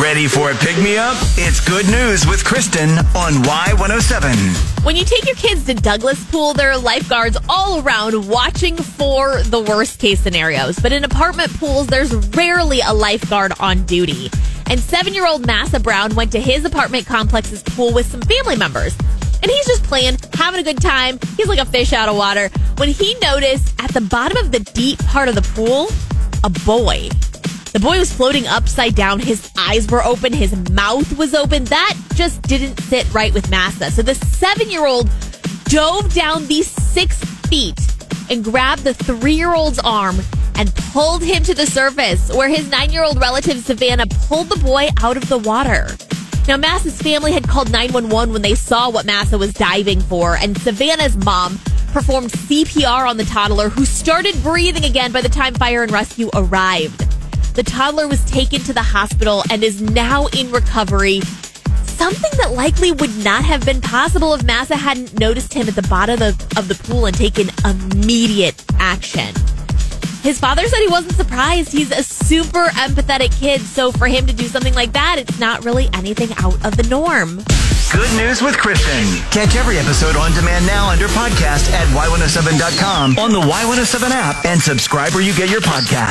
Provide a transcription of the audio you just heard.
Ready for a pick me up? It's good news with Kristen on Y107. When you take your kids to Douglas Pool, there are lifeguards all around watching for the worst case scenarios. But in apartment pools, there's rarely a lifeguard on duty. And seven year old Massa Brown went to his apartment complex's pool with some family members. And he's just playing, having a good time. He's like a fish out of water. When he noticed at the bottom of the deep part of the pool, a boy. The boy was floating upside down. His eyes were open. His mouth was open. That just didn't sit right with Massa. So the seven year old dove down these six feet and grabbed the three year old's arm and pulled him to the surface where his nine year old relative Savannah pulled the boy out of the water. Now, Massa's family had called 911 when they saw what Massa was diving for, and Savannah's mom performed CPR on the toddler who started breathing again by the time fire and rescue arrived. The toddler was taken to the hospital and is now in recovery. Something that likely would not have been possible if Massa hadn't noticed him at the bottom of the, of the pool and taken immediate action. His father said he wasn't surprised. He's a super empathetic kid, so for him to do something like that, it's not really anything out of the norm. Good news with Kristen. Catch every episode on demand now under podcast at Y107.com on the Y107 app and subscribe where you get your podcast.